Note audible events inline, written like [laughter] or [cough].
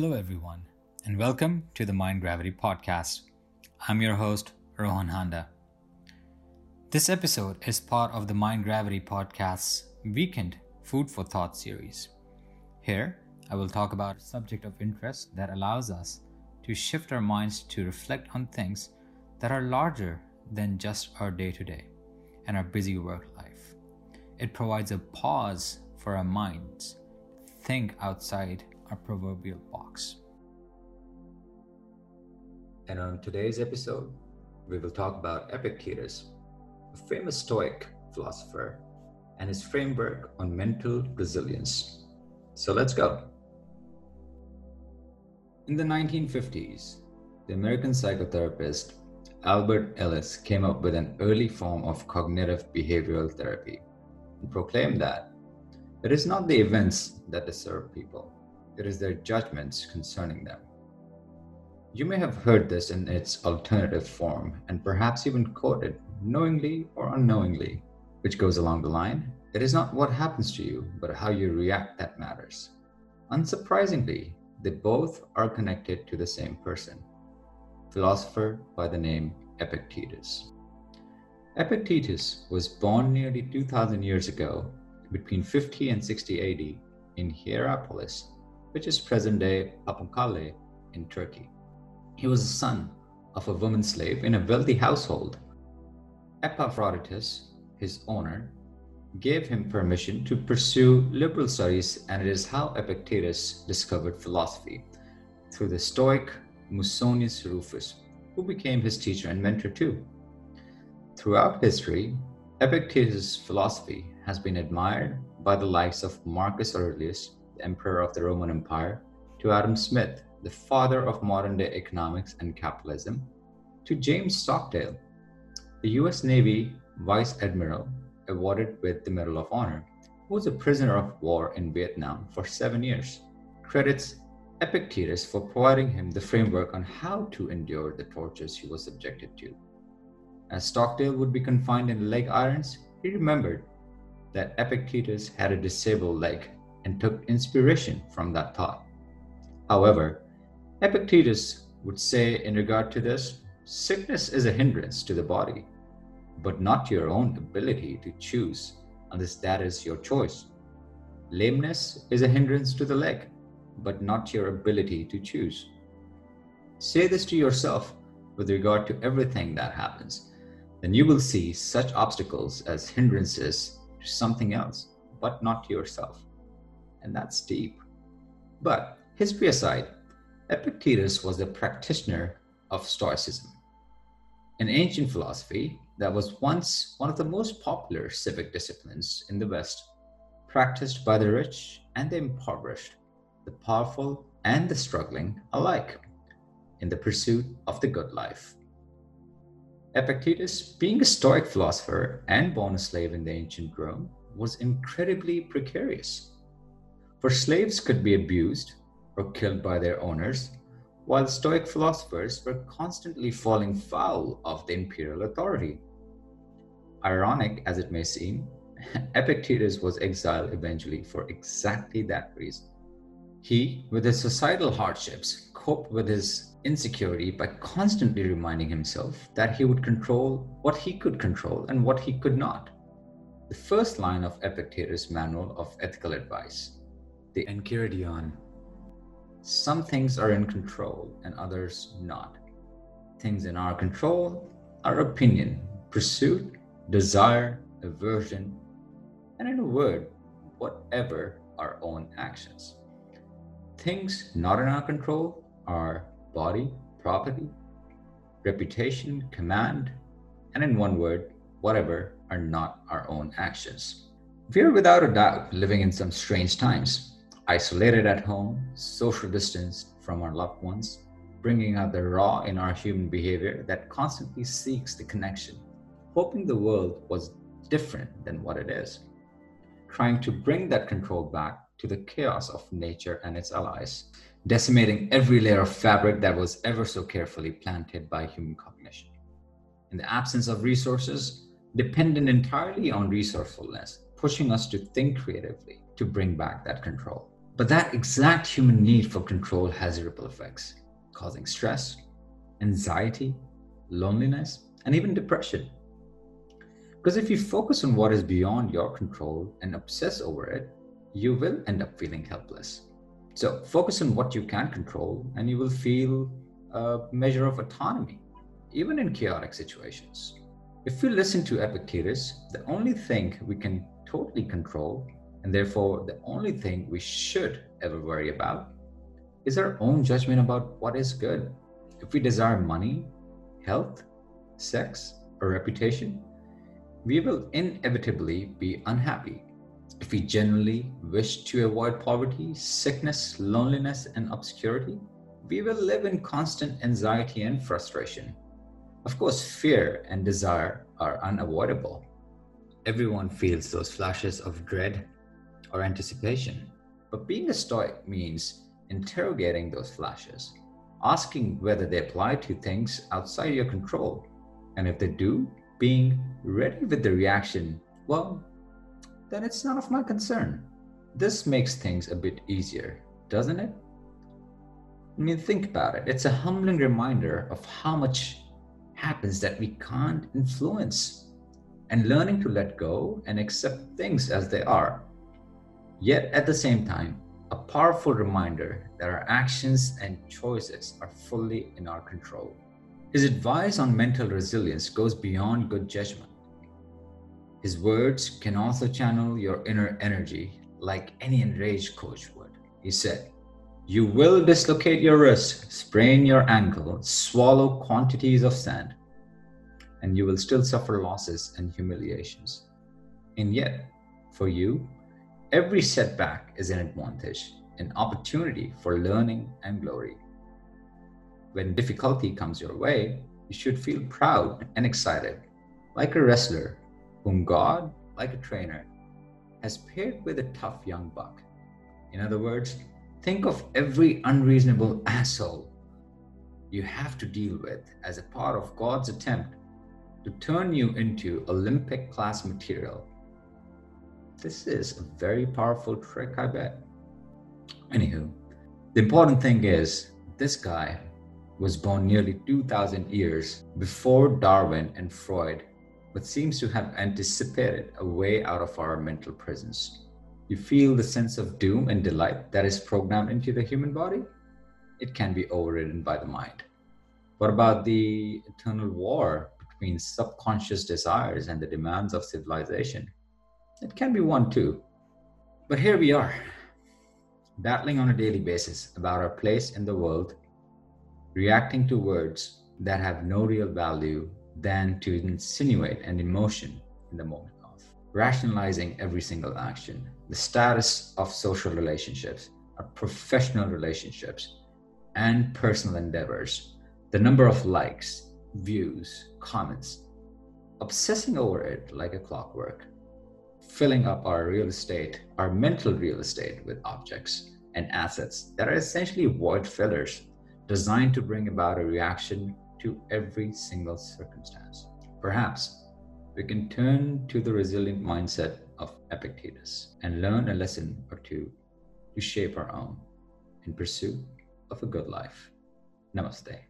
Hello, everyone, and welcome to the Mind Gravity Podcast. I'm your host, Rohan Handa. This episode is part of the Mind Gravity Podcast's Weekend Food for Thought series. Here, I will talk about a subject of interest that allows us to shift our minds to reflect on things that are larger than just our day to day and our busy work life. It provides a pause for our minds to think outside our proverbial box. And on today's episode, we will talk about Epictetus, a famous Stoic philosopher, and his framework on mental resilience. So let's go. In the 1950s, the American psychotherapist Albert Ellis came up with an early form of cognitive behavioral therapy and proclaimed that it is not the events that disturb people, it is their judgments concerning them. You may have heard this in its alternative form and perhaps even quoted, knowingly or unknowingly, which goes along the line it is not what happens to you, but how you react that matters. Unsurprisingly, they both are connected to the same person, philosopher by the name Epictetus. Epictetus was born nearly 2000 years ago between 50 and 60 AD in Hierapolis, which is present day Pamukkale in Turkey. He was the son of a woman slave in a wealthy household. Epaphroditus, his owner, gave him permission to pursue liberal studies, and it is how Epictetus discovered philosophy through the Stoic Musonius Rufus, who became his teacher and mentor too. Throughout history, Epictetus' philosophy has been admired by the likes of Marcus Aurelius, emperor of the Roman Empire, to Adam Smith, the father of modern day economics and capitalism, to James Stockdale, the US Navy Vice Admiral awarded with the Medal of Honor, who was a prisoner of war in Vietnam for seven years, credits Epictetus for providing him the framework on how to endure the tortures he was subjected to. As Stockdale would be confined in leg irons, he remembered that Epictetus had a disabled leg and took inspiration from that thought. However, Epictetus would say in regard to this sickness is a hindrance to the body, but not your own ability to choose unless that is your choice. Lameness is a hindrance to the leg, but not your ability to choose. Say this to yourself with regard to everything that happens, then you will see such obstacles as hindrances to something else, but not to yourself. And that's deep. But history aside, Epictetus was a practitioner of Stoicism. an ancient philosophy, that was once one of the most popular civic disciplines in the West, practiced by the rich and the impoverished, the powerful and the struggling alike, in the pursuit of the good life. Epictetus, being a Stoic philosopher and born a slave in the ancient Rome, was incredibly precarious. For slaves could be abused or killed by their owners, while Stoic philosophers were constantly falling foul of the imperial authority. Ironic as it may seem, [laughs] Epictetus was exiled eventually for exactly that reason. He, with his societal hardships, coped with his insecurity by constantly reminding himself that he would control what he could control and what he could not. The first line of Epictetus' manual of ethical advice, the Enchiridion. Some things are in control and others not. Things in our control are opinion, pursuit, desire, aversion, and in a word, whatever our own actions. Things not in our control are body, property, reputation, command, and in one word, whatever are not our own actions. We are without a doubt living in some strange times, isolated at home, social distanced from our loved ones, bringing out the raw in our human behavior that constantly seeks the connection, hoping the world was different than what it is, trying to bring that control back to the chaos of nature and its allies, decimating every layer of fabric that was ever so carefully planted by human cognition. In the absence of resources, dependent entirely on resourcefulness, pushing us to think creatively to bring back that control. But that exact human need for control has ripple effects, causing stress, anxiety, loneliness, and even depression. Because if you focus on what is beyond your control and obsess over it, you will end up feeling helpless. So focus on what you can control, and you will feel a measure of autonomy, even in chaotic situations. If we listen to Epictetus, the only thing we can totally control, and therefore the only thing we should ever worry about, is our own judgment about what is good. If we desire money, health, sex, or reputation, we will inevitably be unhappy. If we genuinely wish to avoid poverty, sickness, loneliness, and obscurity, we will live in constant anxiety and frustration. Of course, fear and desire are unavoidable. Everyone feels those flashes of dread or anticipation. But being a Stoic means interrogating those flashes, asking whether they apply to things outside your control. And if they do, being ready with the reaction, well, then it's none of my concern. This makes things a bit easier, doesn't it? I mean, think about it. It's a humbling reminder of how much happens that we can't influence and learning to let go and accept things as they are. Yet at the same time, a powerful reminder that our actions and choices are fully in our control. His advice on mental resilience goes beyond good judgment. His words can also channel your inner energy like any enraged coach would. He said, You will dislocate your wrist, sprain your ankle, swallow quantities of sand, and you will still suffer losses and humiliations. And yet, for you, every setback is an advantage, an opportunity for learning and glory when difficulty comes your way, you should feel proud and excited, like a wrestler whom God, like a trainer, has paired with a tough young buck. In other words, think of every unreasonable asshole you have to deal with as a part of God's attempt to turn you into Olympic class material. This is a very powerful trick, I bet. Anywho, the important thing is this guy was born nearly 2,000 years before Darwin and Freud, but seems to have anticipated a way out of our mental prisons. You feel the sense of doom and delight that is programmed into the human body? It can be overridden by the mind. What about the eternal war between subconscious desires and the demands of civilization? It can be won too. But here we are, battling on a daily basis about our place in the world reacting to words that have no real value than to insinuate an emotion in the moment of rationalizing every single action, the status of social relationships, our professional relationships, and personal endeavors, the number of likes, views, comments, obsessing over it like a clockwork, filling up our real estate, our mental real estate with objects and assets that are essentially void fillers designed to bring about a reaction to every single circumstance. Perhaps we can turn to the resilient mindset of Epictetus and learn a lesson or two to shape our own in pursuit of a good life. Namaste.